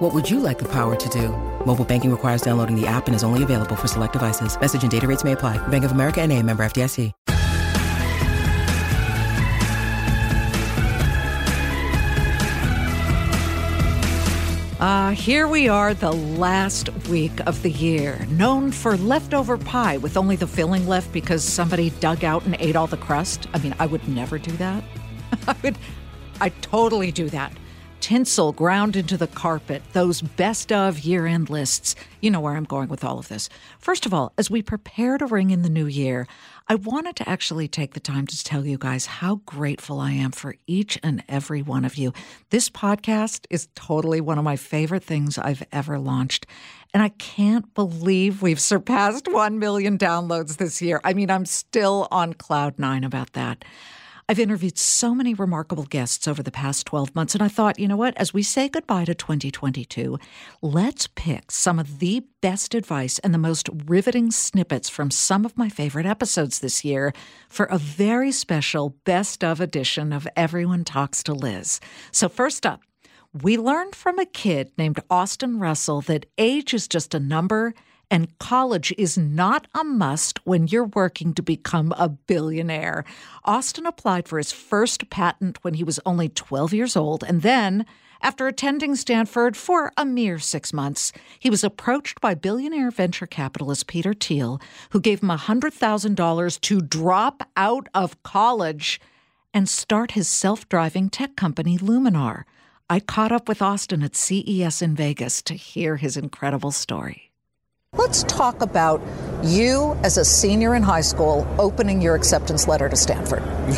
What would you like the power to do? Mobile banking requires downloading the app and is only available for select devices. Message and data rates may apply. Bank of America and a member FDIC. Uh, here we are, the last week of the year, known for leftover pie with only the filling left because somebody dug out and ate all the crust. I mean, I would never do that. I would, I totally do that. Tinsel ground into the carpet, those best of year end lists. You know where I'm going with all of this. First of all, as we prepare to ring in the new year, I wanted to actually take the time to tell you guys how grateful I am for each and every one of you. This podcast is totally one of my favorite things I've ever launched. And I can't believe we've surpassed 1 million downloads this year. I mean, I'm still on cloud nine about that. I've interviewed so many remarkable guests over the past 12 months, and I thought, you know what? As we say goodbye to 2022, let's pick some of the best advice and the most riveting snippets from some of my favorite episodes this year for a very special best of edition of Everyone Talks to Liz. So, first up, we learned from a kid named Austin Russell that age is just a number and college is not a must when you're working to become a billionaire. Austin applied for his first patent when he was only 12 years old, and then, after attending Stanford for a mere six months, he was approached by billionaire venture capitalist Peter Thiel, who gave him $100,000 to drop out of college and start his self driving tech company, Luminar. I caught up with Austin at CES in Vegas to hear his incredible story. Let's talk about you as a senior in high school opening your acceptance letter to Stanford.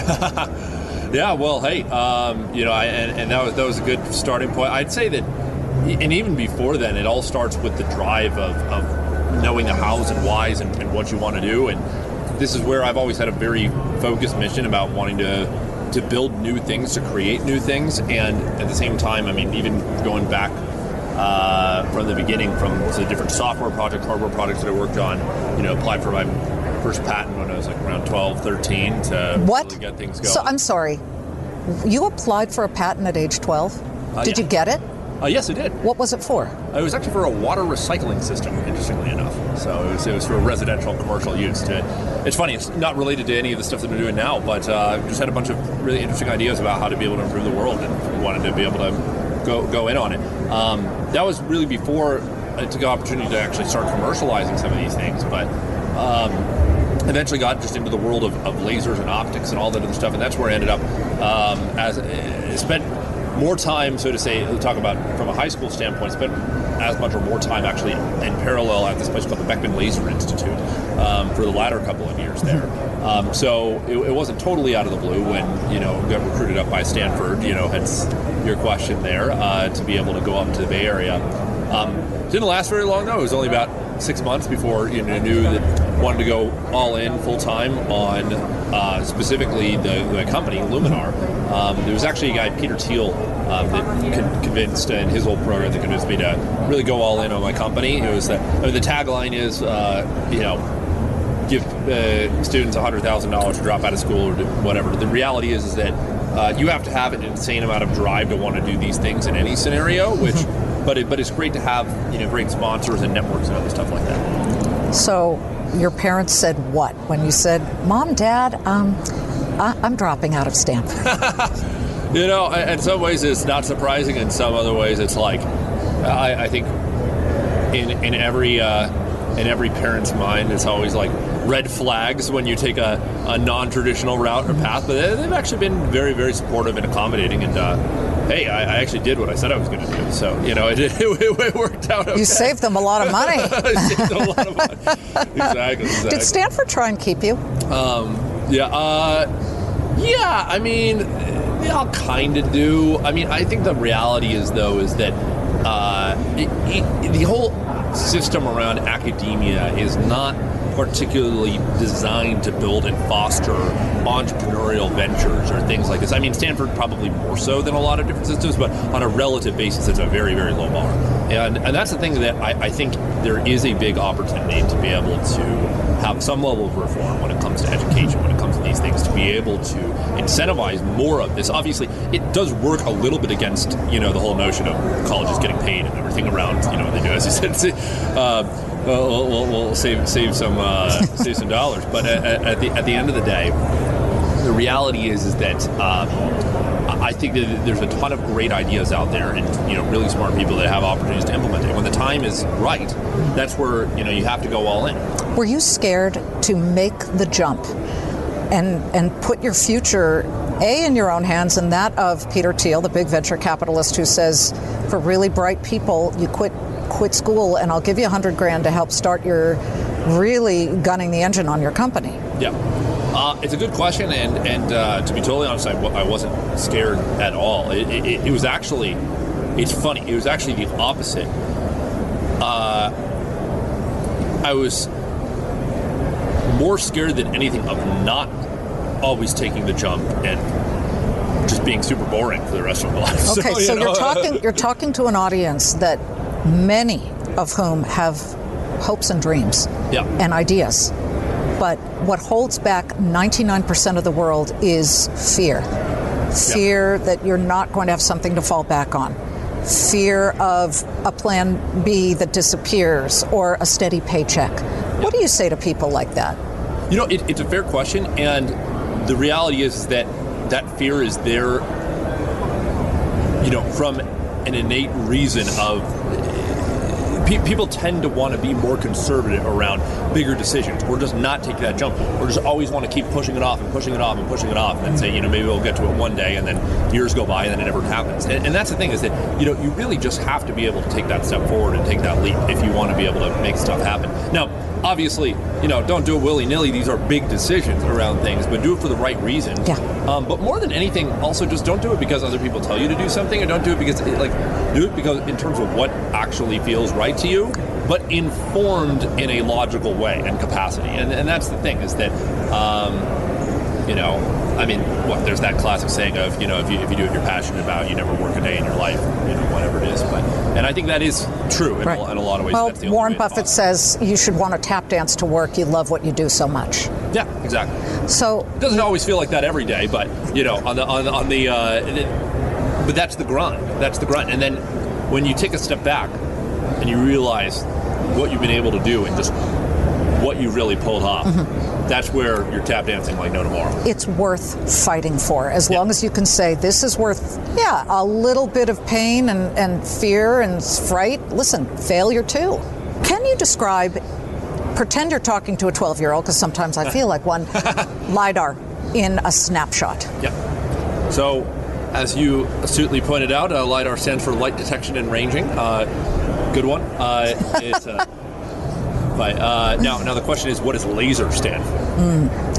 yeah, well, hey, um, you know, I, and, and that, was, that was a good starting point. I'd say that, and even before then, it all starts with the drive of, of knowing the hows and whys and, and what you want to do. And this is where I've always had a very focused mission about wanting to to build new things, to create new things, and at the same time, I mean, even going back uh, from the beginning, from the different software projects, hardware projects that I worked on. You know, applied for my first patent when I was like around 12, 13 to what? Really get things going. So I'm sorry, you applied for a patent at age 12. Uh, did yeah. you get it? Uh, yes, I did. What was it for? It was actually for a water recycling system, interestingly enough. So it was, it was for residential commercial use. To, it's funny, it's not related to any of the stuff that I'm doing now, but uh, just had a bunch of really interesting ideas about how to be able to improve the world and wanted to be able to go, go in on it. Um, that was really before I took the opportunity to actually start commercializing some of these things, but um, eventually got just into the world of, of, lasers and optics and all that other stuff, and that's where I ended up um, as uh, spent more time, so to say, talk about from a high school standpoint, spent as much or more time actually in parallel at this place called the Beckman Laser Institute um, for the latter couple of years there. Um, so it, it, wasn't totally out of the blue when you know got recruited up by Stanford. You know, hence your question there uh, to be able to go up to the Bay Area. Um, didn't last very long though. It was only about six months before you know, knew that wanted to go all in full time on uh, specifically the, the, company Luminar. Um, there was actually a guy Peter Thiel um, that con- convinced in his whole program that convinced me to really go all in on my company. It was that I mean, the tagline is uh, you know give uh, students $100,000 to drop out of school or whatever. The reality is, is that uh, you have to have an insane amount of drive to want to do these things in any scenario, which, mm-hmm. but, it, but it's great to have, you know, great sponsors and networks and other stuff like that. So your parents said what when you said, Mom, Dad, um, I- I'm dropping out of Stanford? you know, in some ways it's not surprising. In some other ways it's like, I, I think in, in every, uh, in every parent's mind, it's always like, red flags when you take a, a non-traditional route or path, but they've actually been very, very supportive and accommodating. And uh, hey, I, I, actually did what I said I was going to do. So you know, it, it, it worked out. Okay. You saved them a lot of money. saved a lot of money. Exactly, exactly. Did Stanford try and keep you? Um, yeah. Uh, yeah. I mean, they all kind of do. I mean, I think the reality is though is that uh, it, the whole system around academia is not particularly designed to build and foster entrepreneurial ventures or things like this. I mean, Stanford probably more so than a lot of different systems, but on a relative basis, it's a very, very low bar. And, and that's the thing that I, I think there is a big opportunity to be able to have some level of reform when it comes to education, when it comes to these things, to be able to incentivize more of this. Obviously, it does work a little bit against, you know, the whole notion of colleges getting paid and everything around, you know, they do, as you said. Uh, we'll, we'll, we'll, save save some uh, save some dollars. But at, at, the at the end of the day, the reality is is that. Uh, I think that there's a ton of great ideas out there, and you know, really smart people that have opportunities to implement it. When the time is right, that's where you know you have to go all in. Were you scared to make the jump and and put your future a in your own hands and that of Peter Thiel, the big venture capitalist, who says, for really bright people, you quit quit school and I'll give you a hundred grand to help start your really gunning the engine on your company? Yeah. Uh, it's a good question, and and uh, to be totally honest, I, I wasn't scared at all. It, it, it, was actually, it's funny. It was actually the opposite. Uh, I was more scared than anything of not always taking the jump and just being super boring for the rest of my life. Okay, so, you so you're talking you're talking to an audience that many of whom have hopes and dreams yeah. and ideas. But what holds back 99% of the world is fear. Fear yeah. that you're not going to have something to fall back on. Fear of a plan B that disappears or a steady paycheck. Yeah. What do you say to people like that? You know, it, it's a fair question, and the reality is that that fear is there, you know, from an innate reason of pe- people tend to want to be more conservative around bigger decisions or just not take that jump or just always want to keep pushing it off and pushing it off and pushing it off and say, you know, maybe we'll get to it one day and then years go by and then it never happens. And, and that's the thing is that, you know, you really just have to be able to take that step forward and take that leap if you want to be able to make stuff happen. Now, obviously, you know, don't do it willy nilly. These are big decisions around things, but do it for the right reasons. Yeah. Um, but more than anything, also just don't do it because other people tell you to do something, or don't do it because, it, like, do it because in terms of what actually feels right to you, but informed in a logical way and capacity. And, and that's the thing is that. Um, you know, I mean, what there's that classic saying of, you know, if you, if you do what you're passionate about, you never work a day in your life, you know, whatever it is. But and I think that is true in, right. a, in a, lot of ways. Well, Warren Buffett says you should want to tap dance to work. You love what you do so much. Yeah, exactly. So it doesn't always feel like that every day, but you know, on the on, on the, uh, but that's the grunt. That's the grunt. And then when you take a step back and you realize what you've been able to do and just what you really pulled off. Mm-hmm. That's where you're tap dancing like no tomorrow. It's worth fighting for as yeah. long as you can say this is worth, yeah, a little bit of pain and, and fear and fright. Listen, failure too. Can you describe, pretend you're talking to a 12 year old, because sometimes I feel like one, LIDAR in a snapshot? Yeah. So, as you astutely pointed out, uh, LIDAR stands for light detection and ranging. Uh, good one. Uh, it's, uh, but uh, now, now the question is, what does laser stand for? Mm.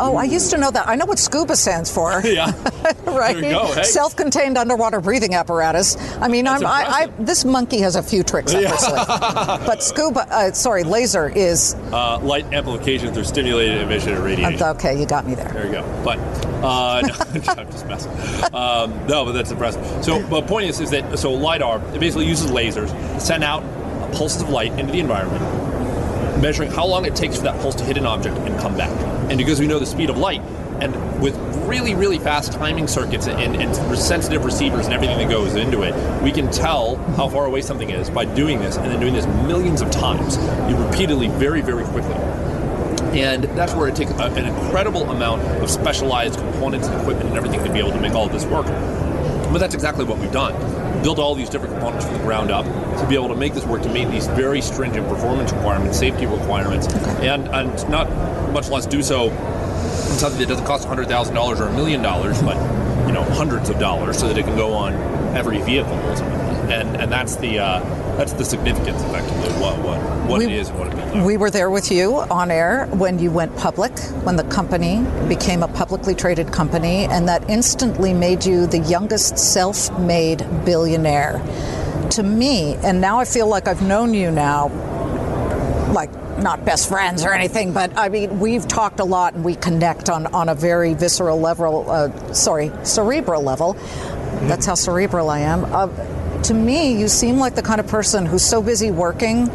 Oh, I used to know that. I know what SCUBA stands for. yeah. right. Hey. Self-contained underwater breathing apparatus. I mean, I'm, I, I, this monkey has a few tricks up his sleeve. But SCUBA, uh, sorry, laser is uh, light amplification through stimulated emission and radiation. okay, you got me there. There you go. But uh, no, I'm just messing. Um, no, but that's impressive. So, the point is, is that so lidar it basically uses lasers to send out pulses of light into the environment measuring how long it takes for that pulse to hit an object and come back. And because we know the speed of light, and with really, really fast timing circuits and, and, sensitive receivers and everything that goes into it, we can tell how far away something is by doing this and then doing this millions of times, repeatedly, very, very quickly. And that's where it takes a, an incredible amount of specialized components and equipment and everything to be able to make all of this work. But that's exactly what we've done. Build all these different components from the ground up to be able to make this work, to meet these very stringent performance requirements, safety requirements, okay. and, and not much less do so in something that doesn't cost $100,000 or a million dollars, but you know hundreds of dollars so that it can go on every vehicle ultimately. And, and that's the uh, that's the significance effectively of what what, what we, it is and what it means. We were there with you on air when you went public, when the company became a publicly traded company, and that instantly made you the youngest self-made billionaire. To me, and now I feel like I've known you now like not best friends or anything, but I mean, we've talked a lot and we connect on, on a very visceral level, uh, sorry, cerebral level. That's how cerebral I am. Uh, to me, you seem like the kind of person who's so busy working,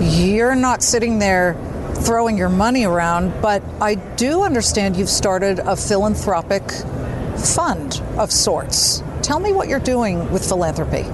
you're not sitting there throwing your money around, but I do understand you've started a philanthropic fund of sorts. Tell me what you're doing with philanthropy.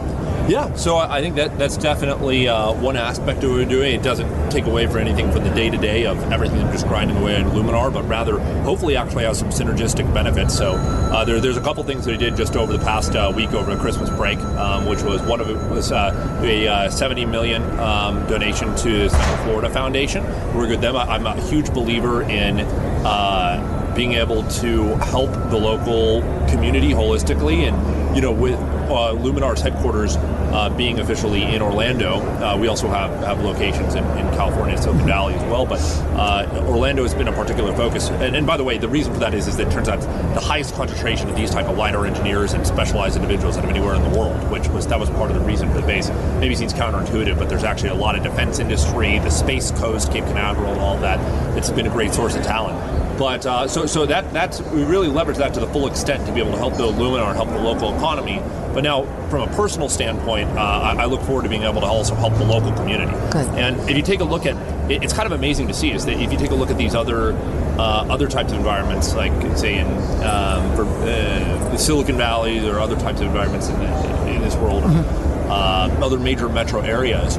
Yeah, so I think that that's definitely uh, one aspect of what we're doing. It doesn't take away from anything from the day to day of everything just grinding away on Luminar, but rather hopefully actually has some synergistic benefits. So uh, there, there's a couple things that we did just over the past uh, week over the Christmas break, um, which was one of it was uh, a uh, 70 million um, donation to Central Florida Foundation. We're good with them. I'm a huge believer in uh, being able to help the local community holistically and you know with uh, Luminar's headquarters uh, being officially in Orlando, uh, we also have, have locations in, in California, and Silicon Valley as well. But uh, Orlando has been a particular focus. And, and, by the way, the reason for that is, is that it turns out the highest concentration of these type of lidar engineers and specialized individuals out of anywhere in the world, which was that was part of the reason for the base. Maybe seems counterintuitive, but there's actually a lot of defense industry, the Space Coast, Cape Canaveral, and all that. It's been a great source of talent. But uh, so so that that's we really leverage that to the full extent to be able to help build Luminar and help the local economy. But now, from a personal standpoint, uh, I, I, look forward to being able to also help the local community. Good. And if you take a look at, it, it's kind of amazing to see is that if you take a look at these other uh, other types of environments, like say in um, for, uh, Silicon Valley or other types of environments in, in this world, mm-hmm. uh, other major metro areas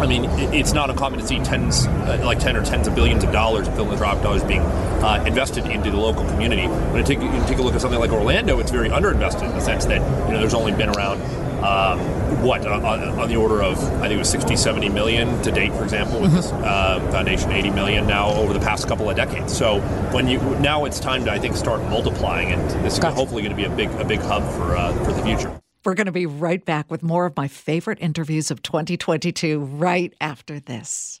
I mean, it's not uncommon to see tens, uh, like ten or tens of billions of dollars of philanthropic dollars being uh, invested into the local community. When you take, you take a look at something like Orlando, it's very underinvested in the sense that you know there's only been around um, what uh, on, on, the order of I think it was 60, 70 million to date, for example, with this uh, foundation, 80 million now over the past couple of decades. So when you now it's time to I think start multiplying, and this is hopefully going to be a big a big hub for uh, for the future. We're going to be right back with more of my favorite interviews of 2022 right after this.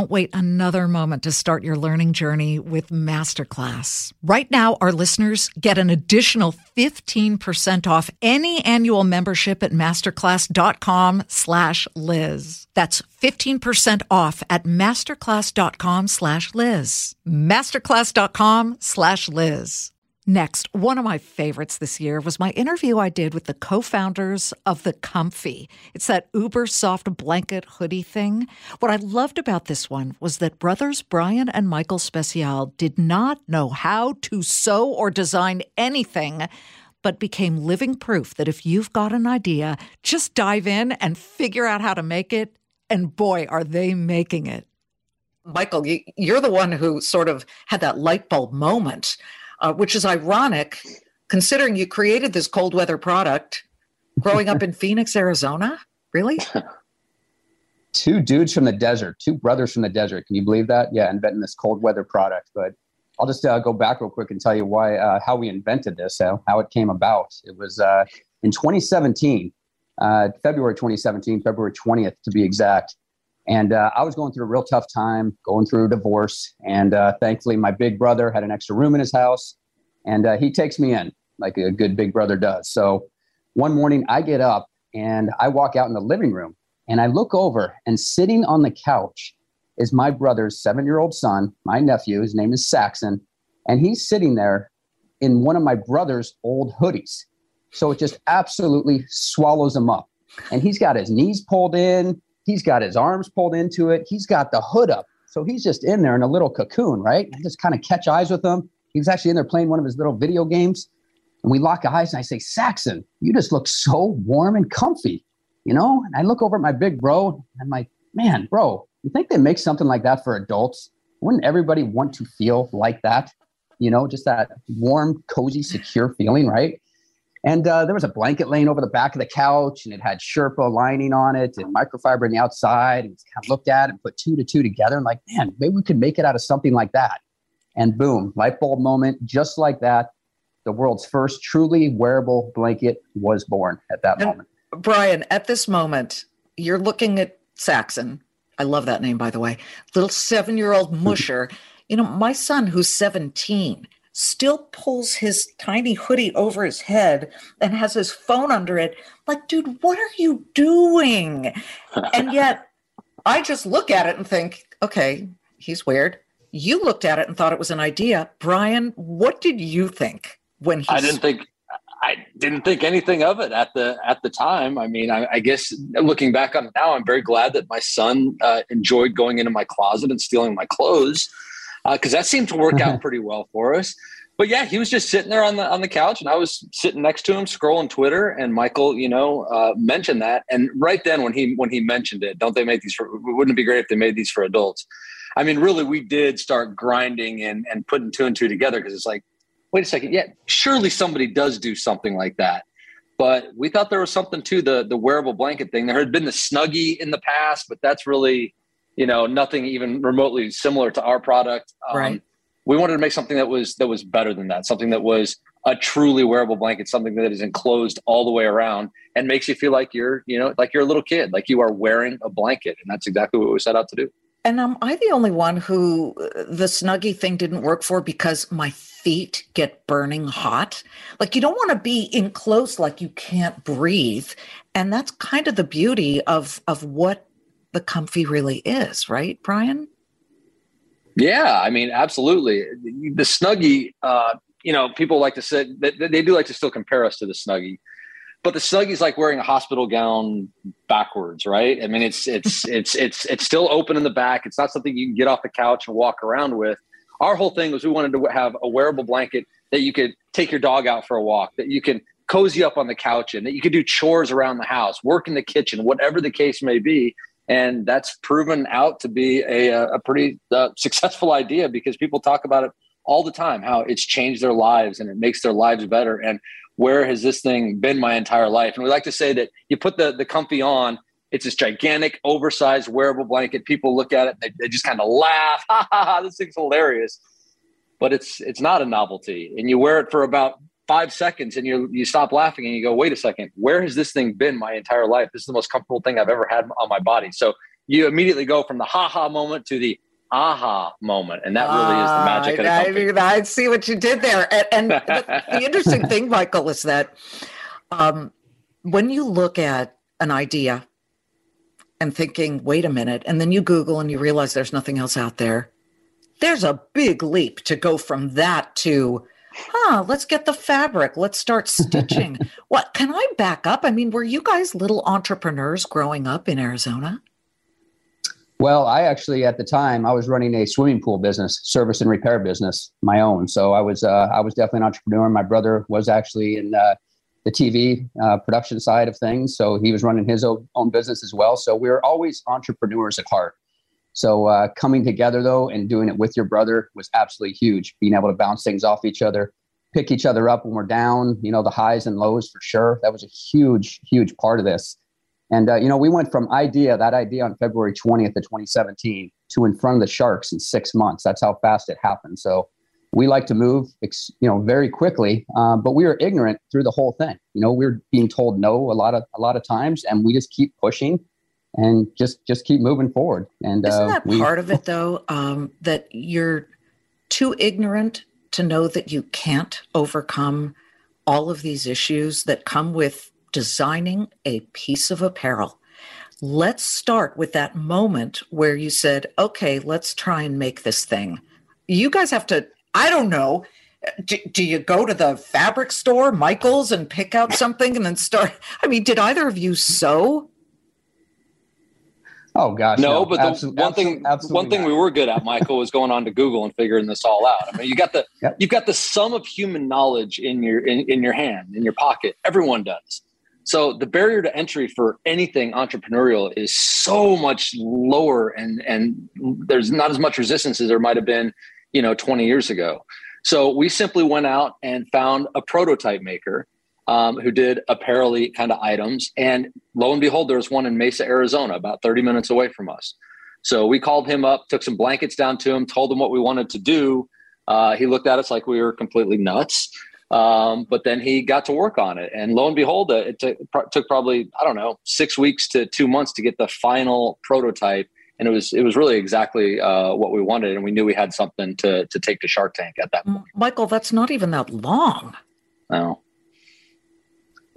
wait another moment to start your learning journey with Masterclass. Right now, our listeners get an additional 15% off any annual membership at masterclass.com slash Liz. That's 15% off at masterclass.com slash Liz. Masterclass.com slash Liz. Next, one of my favorites this year was my interview I did with the co founders of The Comfy. It's that uber soft blanket hoodie thing. What I loved about this one was that brothers Brian and Michael Speciale did not know how to sew or design anything, but became living proof that if you've got an idea, just dive in and figure out how to make it. And boy, are they making it. Michael, you're the one who sort of had that light bulb moment uh, which is ironic considering you created this cold weather product growing up in Phoenix, Arizona. Really? two dudes from the desert, two brothers from the desert. Can you believe that? Yeah, inventing this cold weather product. But I'll just uh, go back real quick and tell you why, uh, how we invented this, how, how it came about. It was uh, in 2017, uh, February 2017, February 20th to be exact. And uh, I was going through a real tough time, going through a divorce. And uh, thankfully, my big brother had an extra room in his house, and uh, he takes me in like a good big brother does. So one morning, I get up and I walk out in the living room, and I look over, and sitting on the couch is my brother's seven year old son, my nephew. His name is Saxon, and he's sitting there in one of my brother's old hoodies. So it just absolutely swallows him up. And he's got his knees pulled in He's got his arms pulled into it. He's got the hood up So he's just in there in a little cocoon, right? I just kind of catch eyes with him. He's actually in there playing one of his little video games. And we lock eyes and I say, Saxon, you just look so warm and comfy, you know? And I look over at my big bro and I'm like, man, bro, you think they make something like that for adults? Wouldn't everybody want to feel like that? You know, just that warm, cozy, secure feeling, right? And uh, there was a blanket laying over the back of the couch, and it had Sherpa lining on it and microfiber on the outside. And kind of looked at it and put two to two together, and like, man, maybe we could make it out of something like that. And boom, light bulb moment, just like that. The world's first truly wearable blanket was born at that and moment. Brian, at this moment, you're looking at Saxon. I love that name, by the way. Little seven year old musher. you know, my son, who's 17, still pulls his tiny hoodie over his head and has his phone under it. Like, dude, what are you doing? and yet I just look at it and think, okay, he's weird. You looked at it and thought it was an idea. Brian, what did you think when he I didn't think I didn't think anything of it at the at the time. I mean, I, I guess looking back on it now, I'm very glad that my son uh, enjoyed going into my closet and stealing my clothes because uh, that seemed to work out pretty well for us. But yeah, he was just sitting there on the on the couch, and I was sitting next to him scrolling Twitter. And Michael, you know, uh, mentioned that, and right then when he when he mentioned it, don't they make these for? Wouldn't it be great if they made these for adults? I mean, really, we did start grinding and and putting two and two together because it's like, wait a second, yeah, surely somebody does do something like that. But we thought there was something to the the wearable blanket thing. There had been the Snuggie in the past, but that's really you know nothing even remotely similar to our product um, right we wanted to make something that was that was better than that something that was a truly wearable blanket something that is enclosed all the way around and makes you feel like you're you know like you're a little kid like you are wearing a blanket and that's exactly what we set out to do and am I the only one who uh, the snuggie thing didn't work for because my feet get burning hot? Like you don't want to be enclosed like you can't breathe. And that's kind of the beauty of of what the comfy really is, right, Brian? Yeah, I mean, absolutely. The Snuggie, uh, you know, people like to say they, they do like to still compare us to the Snuggie, but the Snuggie is like wearing a hospital gown backwards, right? I mean, it's it's it's it's it's still open in the back. It's not something you can get off the couch and walk around with. Our whole thing was we wanted to have a wearable blanket that you could take your dog out for a walk, that you can cozy up on the couch in, that you could do chores around the house, work in the kitchen, whatever the case may be and that's proven out to be a, a pretty uh, successful idea because people talk about it all the time how it's changed their lives and it makes their lives better. And where has this thing been my entire life? And we like to say that you put the the comfy on it's this gigantic oversized wearable blanket. People look at it they, they just kind of laugh. Ha ha ha this thing's hilarious. But it's it's not a novelty. And you wear it for about five seconds and you you stop laughing and you go, wait a second, where has this thing been my entire life? This is the most comfortable thing I've ever had on my body. So you immediately go from the ha ha moment to the aha moment, and that really is the magic uh, I, I, see what you did there. And, and the, the, interesting thing, Michael, is that um, when you look at an idea and thinking, wait a minute, and then you Google and you realize there's nothing else out there. There's a big leap to go from that to huh, let's get the fabric. Let's start stitching. what can I back up? I mean, were you guys little entrepreneurs growing up in Arizona? Well, I actually at the time I was running a swimming pool business, service and repair business, my own. So I was uh, I was definitely an entrepreneur. My brother was actually in uh, the TV uh, production side of things, so he was running his own, own business as well. So we were always entrepreneurs at heart. So uh, coming together though and doing it with your brother was absolutely huge. Being able to bounce things off each other, pick each other up when we're down. You know the highs and lows for sure. That was a huge, huge part of this. And uh, you know we went from idea that idea on February 20th of 2017 to in front of the Sharks in six months. That's how fast it happened. So we like to move, you know, very quickly, um, but we were ignorant through the whole thing. You know, we are being told no a lot of a lot of times, and we just keep pushing and just just keep moving forward. And isn't uh, that we, part of it though? Um, that you're too ignorant to know that you can't overcome all of these issues that come with designing a piece of apparel. Let's start with that moment where you said, okay, let's try and make this thing. You guys have to, I don't know, do, do, you go to the fabric store, Michael's, and pick out something and then start? I mean, did either of you sew Oh gosh, no, no. but the Absol- one thing, absolutely one thing not. we were good at, Michael, was going on to Google and figuring this all out. I mean, you got the Yep. you've got the sum of human knowledge in your in, in your hand, in your pocket. Everyone does. So the barrier to entry for anything entrepreneurial is so much lower, and and there's not as much resistance as there might have been, you know, 20 years ago. So we simply went out and found a prototype maker um, who did apparelly kind of items. And lo and behold, there was one in Mesa, Arizona, about 30 minutes away from us. So we called him up, took some blankets down to him, told him what we wanted to do. Uh, he looked at us like we were completely nuts. Um, but then he got to work on it. And lo and behold, uh, it took, pro- took probably, I don't know, six weeks to two months to get the final prototype. And it was it was really exactly uh, what we wanted, and we knew we had something to to take to Shark Tank at that point. Michael, that's not even that long. No.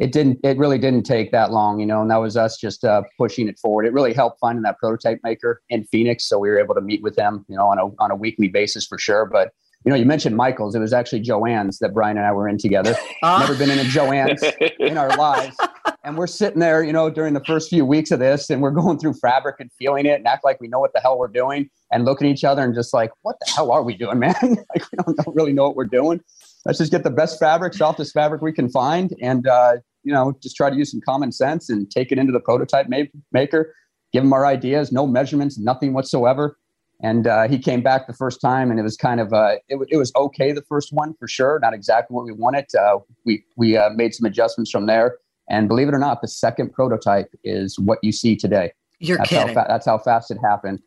It didn't it really didn't take that long you know and that was us just uh, pushing it forward. It really helped finding that prototype maker in phoenix so we were able to meet with them you know on a, on a weekly basis for sure but you know you mentioned michael's it was actually Joann's that brian and i were in together. Ah. never been in a Joann's in our lives and we're sitting there you know during the first few weeks of this and we're going through fabric and feeling it and act like we know what the hell we're doing and look at each other and just like what the hell are we doing man? Like we don't, don't really know what we're doing let's just get the best fabric softest fabric we can find and uh, you know just try to use some common sense and take it into the prototype ma- maker give him our ideas no measurements nothing whatsoever. And uh, he came back the first time and it was kind of uh, it, w- it was okay the first one for sure not exactly what we wanted. Uh, we we uh, made some adjustments from there. And believe it or not the second prototype is what you see today. You're that's how, kidding. fa- that's how fast it happened.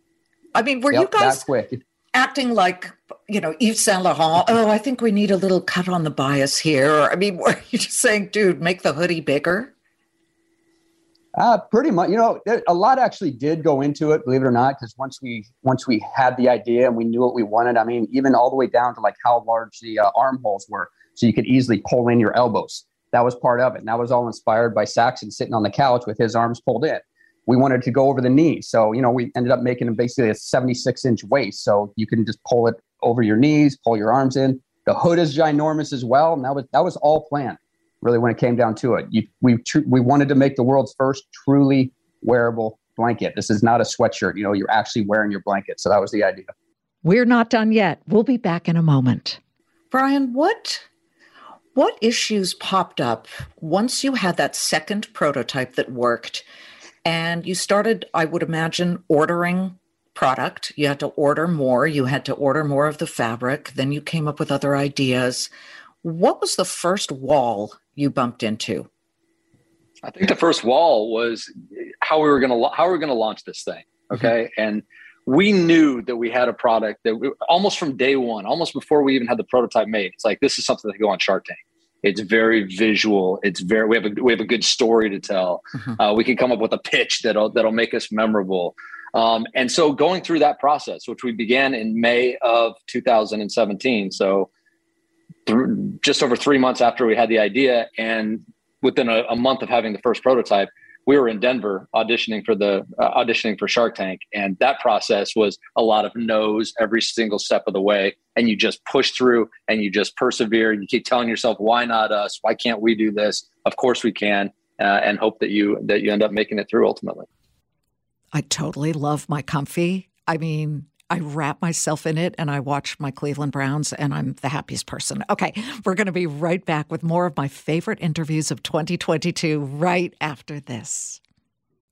I mean, were Yep, you guys that quick acting like, you know, Yves Saint Laurent? Oh, I think we need a little cut on the bias here. Or, I mean, were you just saying, dude, make the hoodie bigger? Uh, pretty much. You know, a lot actually did go into it, believe it or not, because once we once we had the idea and we knew what we wanted, I mean, even all the way down to like how large the uh, armholes were, so you could easily pull in your elbows. That was part of it. And that was all inspired by Saxon sitting on the couch with his arms pulled in. We wanted to go over the knees, so you know, we ended up making basically a 76 inch waist, so you can just pull it over your knees, pull your arms in. The hood is ginormous as well, and that was that was all planned really when it came down to it. You, we tr- we wanted to make the world's first truly wearable blanket. This is not a sweatshirt. You know, you're actually wearing your blanket. So that was the idea. We're not done yet. We'll be back in a moment. Brian, what what issues popped up once you had that second prototype that worked and you started, I would imagine, ordering product. You had to order more, you had to order more of the fabric, then you came up with other ideas. What was the first wall you bumped into? I think the first wall was how we were going to how we were going to launch this thing. Mm-hmm. Okay, and we knew that we had a product that we, almost from day one, almost before we even had the prototype made. It's like this is something that can go on Shark Tank. It's very visual. It's very we have a we have a good story to tell. Mhm. Uh, we can come up with a pitch that'll that'll make us memorable. Um, and so going through that process, which we began in May of 2017, so th- just over three months after we had the idea, and within a, a month of having the first prototype, we were in Denver auditioning for the uh, auditioning for Shark Tank, and that process was a lot of no's every single step of the way, and you just push through and you just persevere. and You keep telling yourself, "Why not us? Why can't we do this? Of course we can," uh, and hope that you that you end up making it through ultimately. I totally love my comfy. I mean, I wrap myself in it and I watch my Cleveland Browns and I'm the happiest person. Okay, we're going to be right back with more of my favorite interviews of 2022 right after this.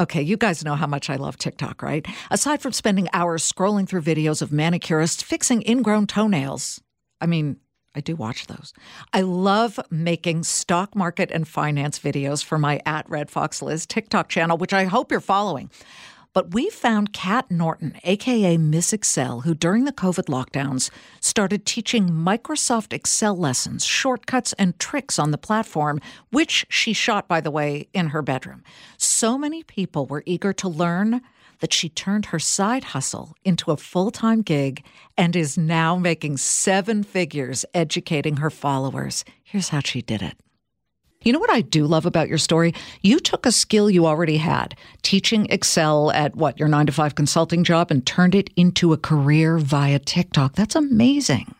Okay, you guys know how much I love TikTok, right? Aside from spending hours scrolling through videos of manicurists fixing ingrown toenails, I mean, I do watch those. I love making stock market and finance videos for my at Red Fox Liz TikTok channel, which I hope you're following. But we found Kat Norton, aka Miss Excel, who during the COVID lockdowns started teaching Microsoft Excel lessons, shortcuts, and tricks on the platform, which she shot, by the way, in her bedroom. So many people were eager to learn that she turned her side hustle into a full time gig and is now making seven figures educating her followers. Here's how she did it. You know what I do love about your story? You took a skill you already had, teaching Excel at what, your nine to five consulting job, and turned it into a career via TikTok. That's amazing.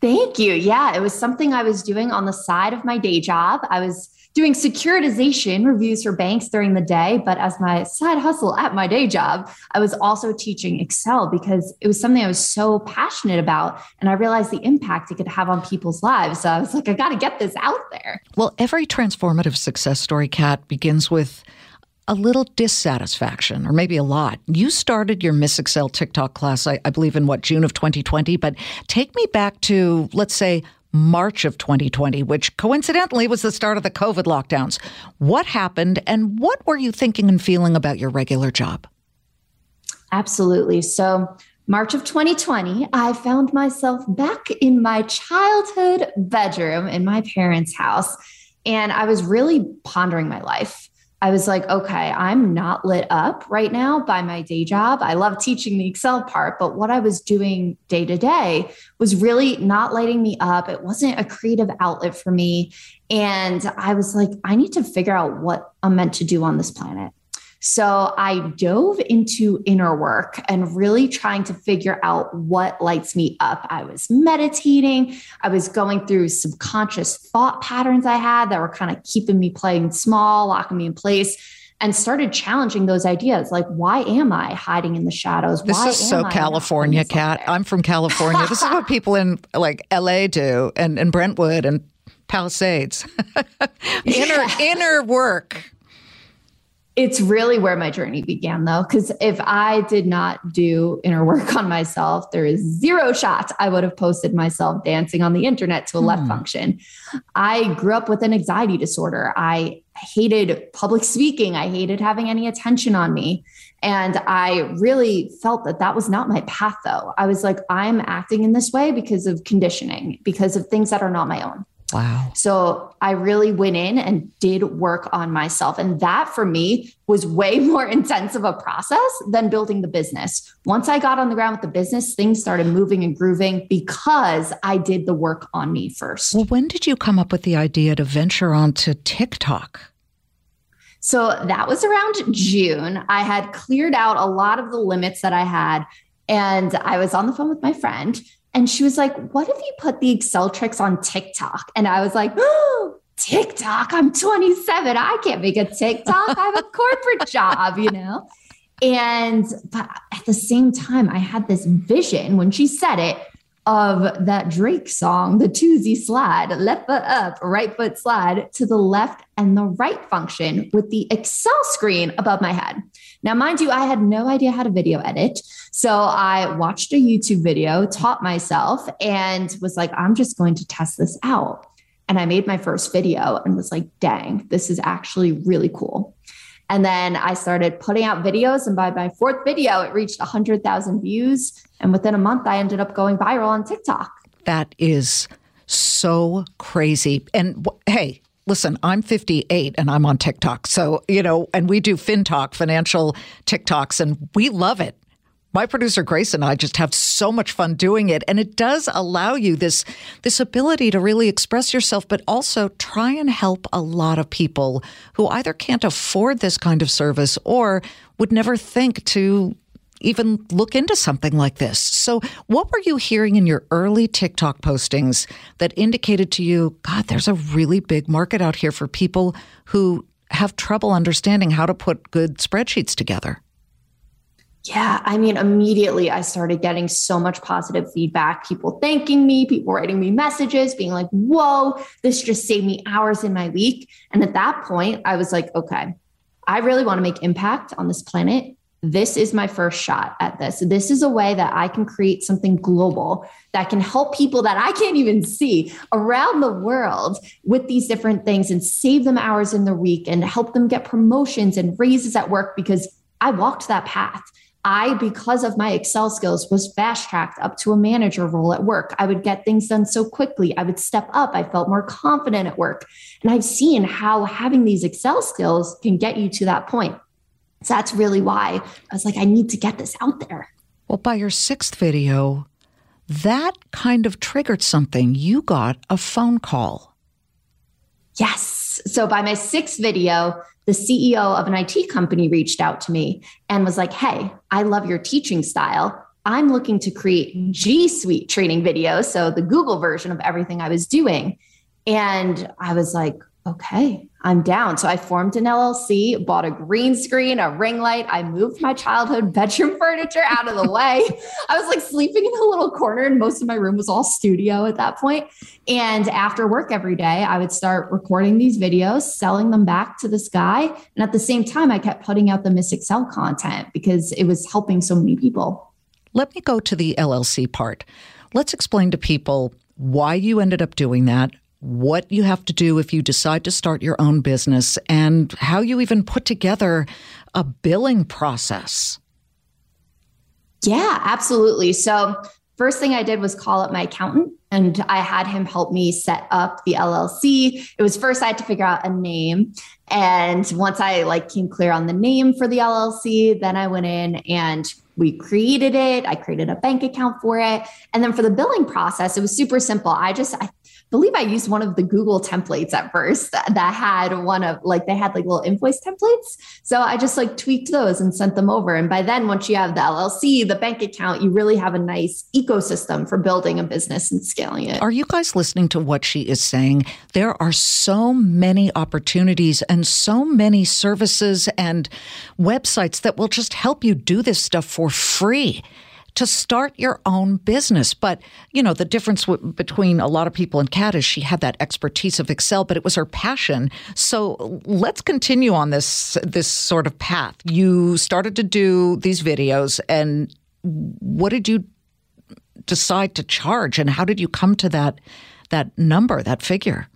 Thank you. Yeah, it was something I was doing on the side of my day job. I was doing securitization reviews for banks during the day. But as my side hustle at my day job, I was also teaching Excel because it was something I was so passionate about. And I realized the impact it could have on people's lives. So I was like, I got to get this out there. Well, every transformative success story, Kat, begins with a little dissatisfaction, or maybe a lot. You started your Miss Excel TikTok class, I, I, believe, in what, June of 2020. But take me back to, let's say, March of 2020, which coincidentally was the start of the COVID lockdowns. What happened and what were you thinking and feeling about your regular job? Absolutely. So, March of 2020, I found myself back in my childhood bedroom in my parents' house. And I was really pondering my life. I was like, okay, I'm not lit up right now by my day job. I love teaching the Excel part, but what I was doing day to day was really not lighting me up. It wasn't a creative outlet for me. And I was like, I need to figure out what I'm meant to do on this planet. So I dove into inner work and really trying to figure out what lights me up. I was meditating, I was going through subconscious thought patterns I had that were kind of keeping me playing small, locking me in place. And started challenging those ideas like, why am I hiding in the shadows? This why is so California, Kat. I'm from California. this is what people in like LA do and, and Brentwood and Palisades. inner yeah. inner work it's really where my journey began though because if i did not do inner work on myself there is zero shot i would have posted myself dancing on the internet to a left hmm. function. I grew up with an anxiety disorder. I hated public speaking. I hated having any attention on me. And i really felt that that was not my path though. I was like i'm acting in this way because of conditioning because of things that are not my own Wow. So I really went in and did work on myself. And that for me was way more intense of a process than building the business. Once I got on the ground with the business, things started moving and grooving because I did the work on me first. Well, when did you come up with the idea to venture onto TikTok? So that was around June. I had cleared out a lot of the limits that I had. And I was on the phone with my friend and she was like, What if you put the Excel tricks on TikTok? And I was like, Oh, TikTok, I'm 27. I can't make a TikTok. I have a corporate job, you know? And but at the same time, I had this vision when she said it of that Drake song, the Toosie Slide, left foot up, right foot slide to the left and the right function with the Excel screen above my head. Now, mind you, I had no idea how to video edit. So I watched a YouTube video, taught myself, and was like, I'm just going to test this out. And I made my first video and was like, dang, this is actually really cool. And then I started putting out videos. And by my fourth video, it reached 100,000 views. And within a month, I ended up going viral on TikTok. That is so crazy. And hey, listen, I'm 58 and I'm on TikTok. So, you know, and we do FinTok, financial TikToks, and we love it my producer Grace and I just have so much fun doing it and it does allow you this this ability to really express yourself but also try and help a lot of people who either can't afford this kind of service or would never think to even look into something like this. So, what were you hearing in your early TikTok postings that indicated to you, God, there's a really big market out here for people who have trouble understanding how to put good spreadsheets together? Yeah, I mean, immediately I started getting so much positive feedback. People thanking me, people writing me messages, being like, whoa, this just saved me hours in my week. And at that point, I was like, okay, I really want to make impact on this planet this is my first shot at this. This is a way that I can create something global that can help people that I can't even see around the world with these different things and save them hours in the week and help them get promotions and raises at work because I walked that path. I, because of my Excel skills, was fast tracked up to a manager role at work. I would get things done so quickly. I would step up. I felt more confident at work. And I've seen how having these Excel skills can get you to that point. So that's really why I was like, I need to get this out there. Well, by your sixth video, that kind of triggered something. You got a phone call. Yes. So by my sixth video, the CEO of an IT company reached out to me and was like, Hey, I love your teaching style. I'm looking to create G Suite training videos. So the Google version of everything I was doing. And I was like, okay, I'm down. So I formed an LLC, bought a green screen, a ring light. I moved my childhood bedroom furniture out of the way. I was like sleeping in a little corner, and most of my room was all studio at that point. And after work every day, I would start recording these videos, selling them back to this guy. And at the same time, I kept putting out the Miss Excel content because it was helping so many people. Let me go to the LLC part. Let's explain to people why you ended up doing that, what you have to do if you decide to start your own business, and how you even put together a billing process. Yeah, absolutely. So, first thing I did was call up my accountant and I had him help me set up the LLC. It was first I had to figure out a name. And once I like came clear on the name for the LLC, then I went in and we created it. I created a bank account for it. And then for the billing process, it was super simple. I just I believe I used one of the Google templates at first that, that had one of like they had like little invoice templates. So I just like tweaked those and sent them over. And by then, once you have the LLC, the bank account, you really have a nice ecosystem for building a business and scaling it. Are you guys listening to what she is saying? There are so many opportunities and so many services and websites that will just help you do this stuff for free to start your own business. But, you know, the difference w- between a lot of people and Kat is she had that expertise of Excel, but it was her passion. So let's continue on this, this sort of path. You started to do these videos and what did you decide to charge and how did you come to that, that number, that figure?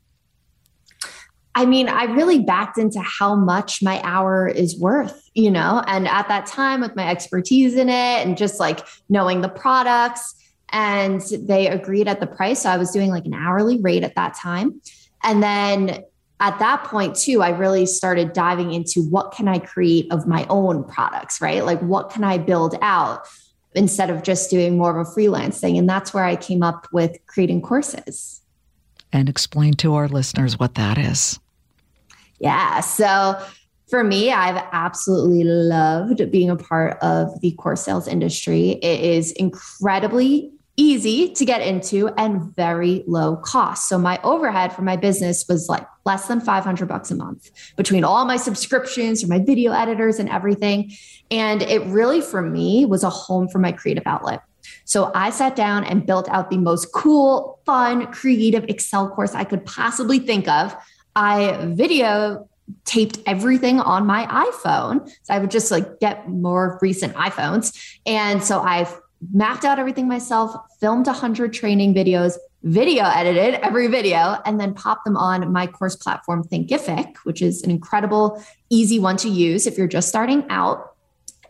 I mean, I really backed into how much my hour is worth, you know, and at that time with my expertise in it and just like knowing the products, and they agreed at the price. So I was doing like an hourly rate at that time. And then at that point too, I really started diving into what can I create of my own products, right? Like what can I build out instead of just doing more of a freelance thing. And that's where I came up with creating courses. And explain to our listeners what that is. Yeah. So for me, I've absolutely loved being a part of the course sales industry. It is incredibly easy to get into and very low cost. So my overhead for my business was like less than 500 bucks a month between all my subscriptions for my video editors and everything. And it really for me was a home for my creative outlet. So I sat down and built out the most cool, fun, creative Excel course I could possibly think of I video taped everything on my iPhone. So I would just like get more recent iPhones. And so I mapped out everything myself, filmed 100 training videos, video edited every video, and then popped them on my course platform, Thinkific, which is an incredible, easy one to use if you're just starting out.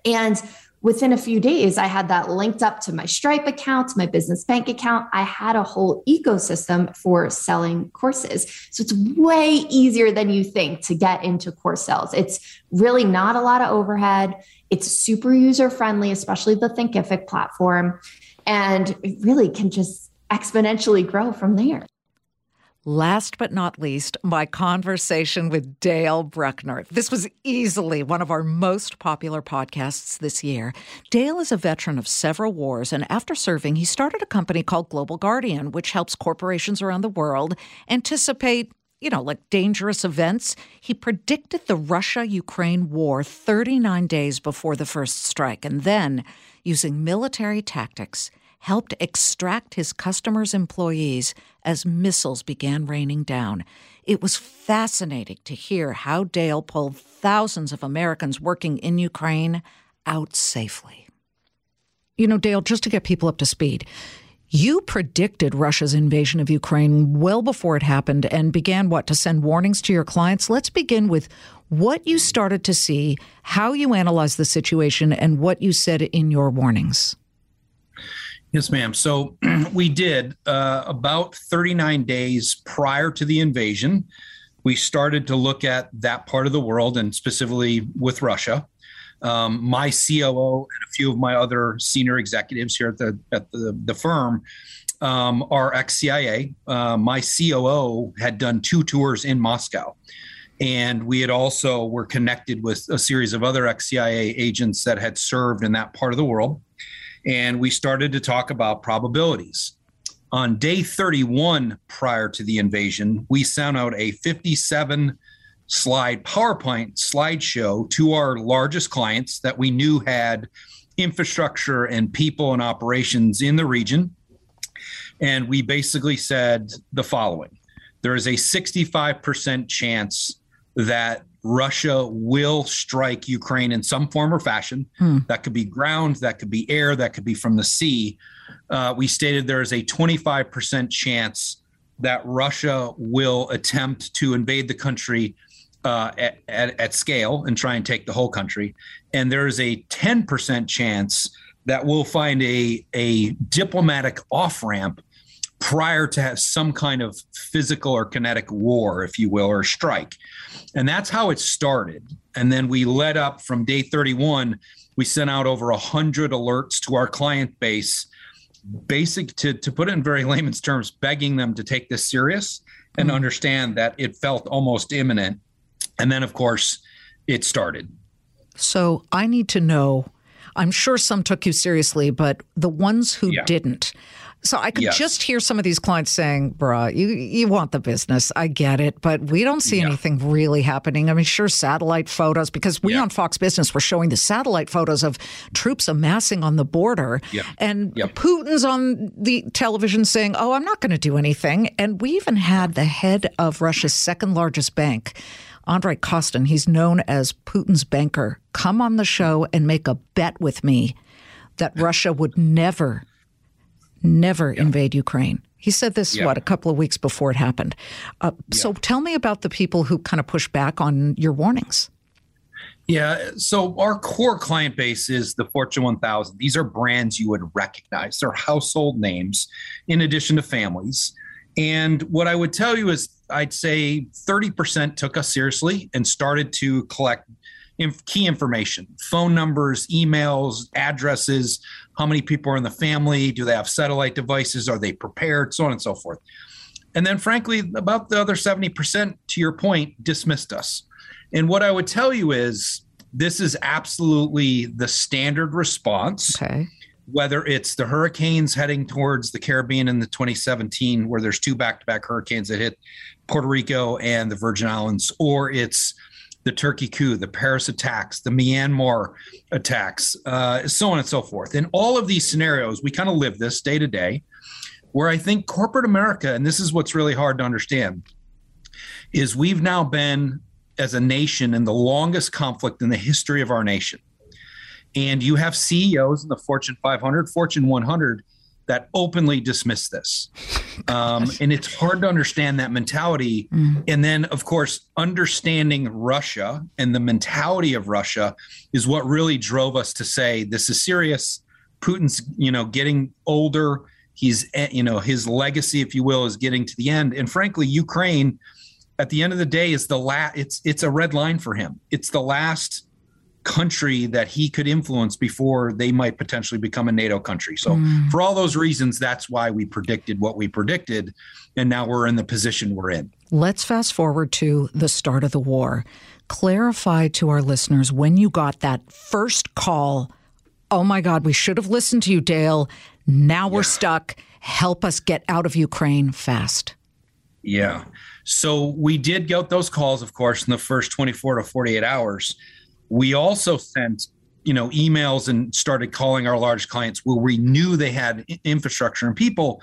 And within a few days, I had that linked up to my Stripe account, my business bank account. I had a whole ecosystem for selling courses. So it's way easier than you think to get into course sales. It's really not a lot of overhead. It's super user friendly, especially the Thinkific platform. And it really can just exponentially grow from there. Last but not least, my conversation with Dale Buckner. This was easily one of our most popular podcasts this year. Dale is a veteran of several wars, and after serving, he started a company called Global Guardian, which helps corporations around the world anticipate you know, like dangerous events. He predicted the Russia Ukraine war 39 days before the first strike, and then, using military tactics, helped extract his customers' employees as missiles began raining down. It was fascinating to hear how Dale pulled thousands of Americans working in Ukraine out safely. You know, Dale, just to get people up to speed, you predicted Russia's invasion of Ukraine well before it happened and began what to send warnings to your clients. Let's begin with what you started to see, how you analyzed the situation, and what you said in your warnings. Yes, ma'am. So we did uh, about 39 days prior to the invasion. We started to look at that part of the world and specifically with Russia. Um, my COO and a few of my other senior executives here at the at the, the firm um, are ex CIA. Uh, my COO had done two tours in Moscow, and we had also were connected with a series of other ex CIA agents that had served in that part of the world, and we started to talk about probabilities. On day 31 prior to the invasion, we sent out a 57 slide PowerPoint slideshow to our largest clients that we knew had infrastructure and people and operations in the region. And we basically said the following there is a 65% chance that Russia will strike Ukraine in some form or fashion. Hmm. That could be ground, that could be air, that could be from the sea. Uh, we stated there is a 25% chance that Russia will attempt to invade the country uh, at, at, at, scale and try and take the whole country. And there is a 10% chance that we'll find a, a diplomatic off ramp prior to have some kind of physical or kinetic war, if you will, or strike. And that's how it started. And then we led up from day 31, we sent out over 100 alerts to our client base basic to, to put it in very layman's terms begging them to take this serious and mm-hmm. understand that it felt almost imminent and then, of course, it started. So I need to know. I'm sure some took you seriously, but the ones who yeah. didn't. So I could yes. just hear some of these clients saying, bruh, you, you want the business. I get it, but we don't see yeah. anything really happening. I mean, sure, satellite photos, because we yeah. on Fox Business were showing the satellite photos of troops amassing on the border. Yeah. And Putin's on the television saying, oh, I'm not going to do anything. And we even had the head of Russia's second largest bank Andrei Kostin, he's known as Putin's banker, come on the show and make a bet with me that Russia would never, never yeah. invade Ukraine. He said this, yeah. what, a couple of weeks before it happened. Uh, yeah. So tell me about the people who kind of push back on your warnings. Yeah. So our core client base is the Fortune 1000. These are brands you would recognize. They're household names in addition to families. And what I would tell you is, I'd say 30% took us seriously and started to collect key information phone numbers, emails, addresses, how many people are in the family, do they have satellite devices, are they prepared, so on and so forth. And then, frankly, about the other 70%, to your point, dismissed us. And what I would tell you is, this is absolutely the standard response. Okay whether it's the hurricanes heading towards the Caribbean in the 2017, where there's two back-to-back hurricanes that hit Puerto Rico and the Virgin Islands, or it's the Turkey coup, the Paris attacks, the Myanmar attacks, uh, so on and so forth. In all of these scenarios, we kind of live this day to day, where I think corporate America, and this is what's really hard to understand, is we've now been as a nation in the longest conflict in the history of our nation and you have CEOs in the Fortune 500, Fortune 100 that openly dismiss this. Um, and it's hard to understand that mentality. Mm. And then, of course, understanding Russia and the mentality of Russia is what really drove us to say this is serious. Putin's, you know, getting older. He's, eh, you know, his legacy, if you will, is getting to the end. And frankly, Ukraine, at the end of the day, is the last. It's it's a red line for him. It's the last country that he could influence before they might potentially become a NATO country. So, mm. for all those reasons, that's why we predicted what we predicted. And now we're in the position we're in. Let's fast forward to the start of the war. Clarify to our listeners when you got that first call. Oh my God, we should have listened to you, Dale. Now we're yeah. stuck. Help us get out of Ukraine fast. Yeah. So we did get those calls, of course, in the first 24 to 48 hours. We also sent you know emails and started calling our large clients where we knew they had infrastructure and people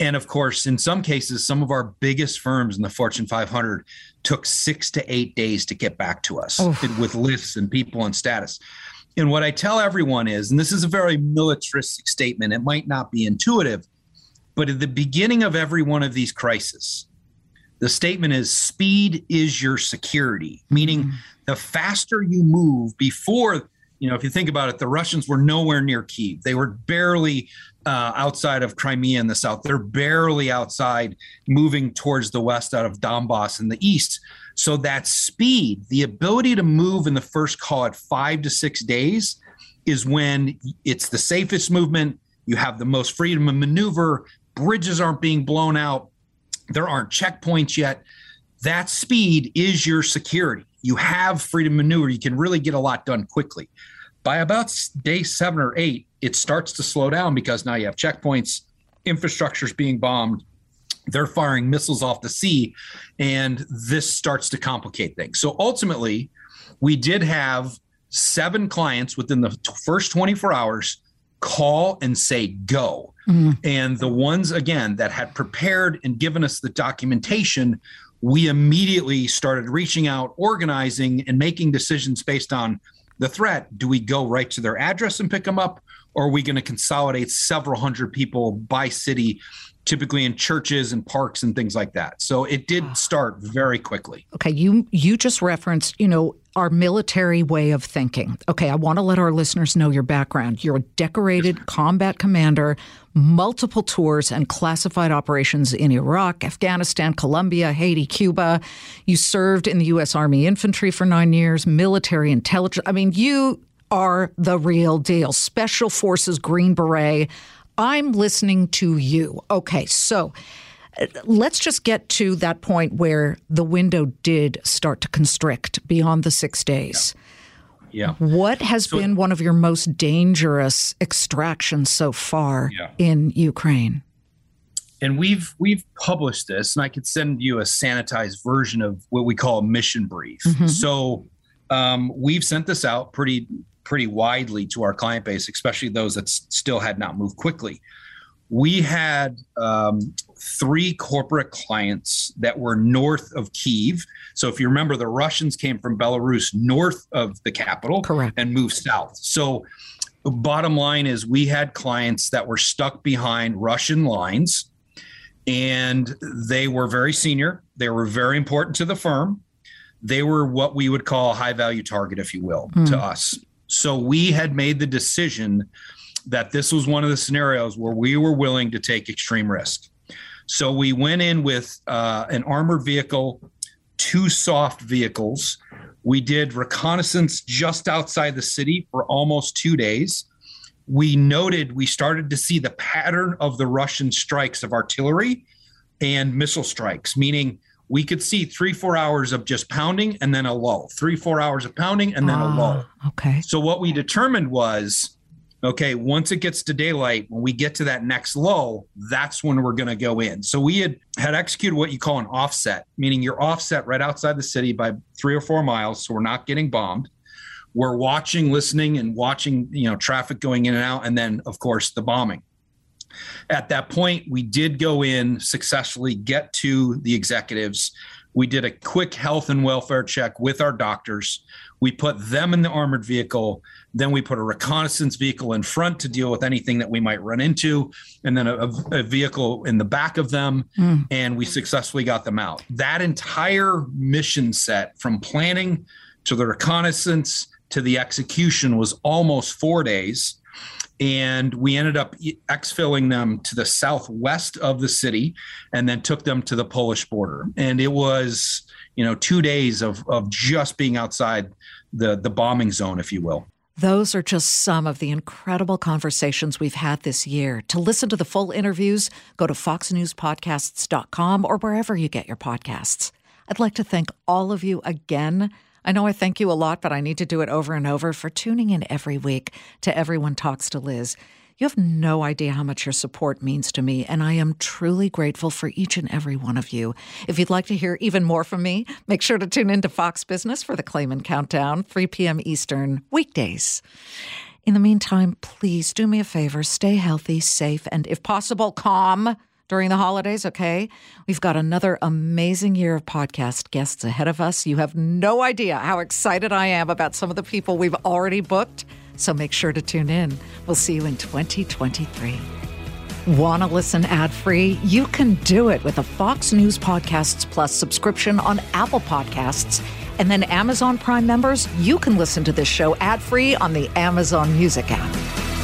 and of course in some cases some of our biggest firms in the fortune 500 took six to eight days to get back to us oh. with lists and people and status and what i tell everyone is and this is a very militaristic statement it might not be intuitive but at the beginning of every one of these crises the statement is speed is your security meaning mm-hmm. the faster you move before you know, if you think about it, the Russians were nowhere near Kiev. They were barely uh, outside of Crimea in the south. They're barely outside, moving towards the west out of Donbass in the east. So that speed, the ability to move in the first call at five to six days, is when it's the safest movement. You have the most freedom of maneuver. Bridges aren't being blown out. There aren't checkpoints yet. That speed is your security you have freedom maneuver. You can really get a lot done quickly. By about day seven or eight, it starts to slow down because now you have checkpoints, infrastructure's being bombed, they're firing missiles off the sea, and this starts to complicate things. So ultimately, we did have seven clients within the first 24 hours call and say go. Mm-hmm. And the ones, again, that had prepared and given us the documentation we immediately started reaching out, organizing, and making decisions based on the threat. Do we go right to their address and pick them up? Or are we going to consolidate several hundred people by city, typically in churches and parks and things like that? So it did ah. start very quickly. Okay, you you just referenced, you know, our military way of thinking. Okay, I want to let our listeners know your background. You're a decorated combat commander, multiple tours and classified operations in Iraq, Afghanistan, Colombia, Haiti, Cuba. You served in the U.S. Army Infantry for nine years, military intelligence. I mean, you are the real deal. Special Forces, Green Beret. I'm listening to you. Okay, so let's just get to that point where the window did start to constrict beyond the six days. Yeah. yeah. What has so, been one of your most dangerous extractions so far yeah. in Ukraine? And we've we've published this, and I could send you a sanitized version of what we call a mission brief. Mm-hmm. So um, we've sent this out pretty pretty widely to our client base, especially those that s- still had not moved quickly we had um, three corporate clients that were north of Kiev. So if you remember, the Russians came from Belarus north of the capital Correct. and moved south. So bottom line is we had clients that were stuck behind Russian lines and they were very senior. They were very important to the firm. They were what we would call a high value target, if you will, mm. to us. So we had made the decision that this was one of the scenarios where we were willing to take extreme risk. So we went in with uh, an armored vehicle, two soft vehicles. We did reconnaissance just outside the city for almost two days. We noted we started to see the pattern of the Russian strikes of artillery and missile strikes, meaning we could see three, four hours of just pounding and then a lull, three, four hours of pounding and then a lull. Ah, okay. So what we determined was okay, once it gets to daylight, when we get to that next lull, that's when we're going to go in. So we had had executed what you call an offset, meaning you're offset right outside the city by three or four miles, so we're not getting bombed. We're watching, listening, and watching, you know, traffic going in and out, and then of course the bombing. At that point, we did go in successfully, get to the executives. We did a quick health and welfare check with our doctors. We put them in the armored vehicle. Then we put a reconnaissance vehicle in front to deal with anything that we might run into, and then a, a vehicle in the back of them. Mm. And we successfully got them out. That entire mission set from planning to the reconnaissance to the execution was almost four days and we ended up exfilling them to the southwest of the city and then took them to the polish border and it was you know two days of of just being outside the the bombing zone if you will those are just some of the incredible conversations we've had this year. To listen to the full interviews, go to foxnewspodcasts.com or wherever you get your podcasts. I'd like to thank all of you again I know I thank you a lot, but I need to do it over and over for tuning in every week to Everyone Talks to Liz. You have no idea how much your support means to me, and I am truly grateful for each and every one of you. If you'd like to hear even more from me, make sure to tune into Fox Business for the Claman Countdown, 3 p.m. Eastern, weekdays. In the meantime, please do me a favor stay healthy, safe, and if possible, calm during the holidays, okay? We've got another amazing year of podcast guests ahead of us. You have no idea how excited I am about some of the people we've already booked. So make sure to tune in. We'll see you in 2023. Want to listen ad free? You can do it with a Fox News Podcasts Plus subscription on Apple Podcasts. And then Amazon Prime members, you can listen to this show ad free on the Amazon Music app.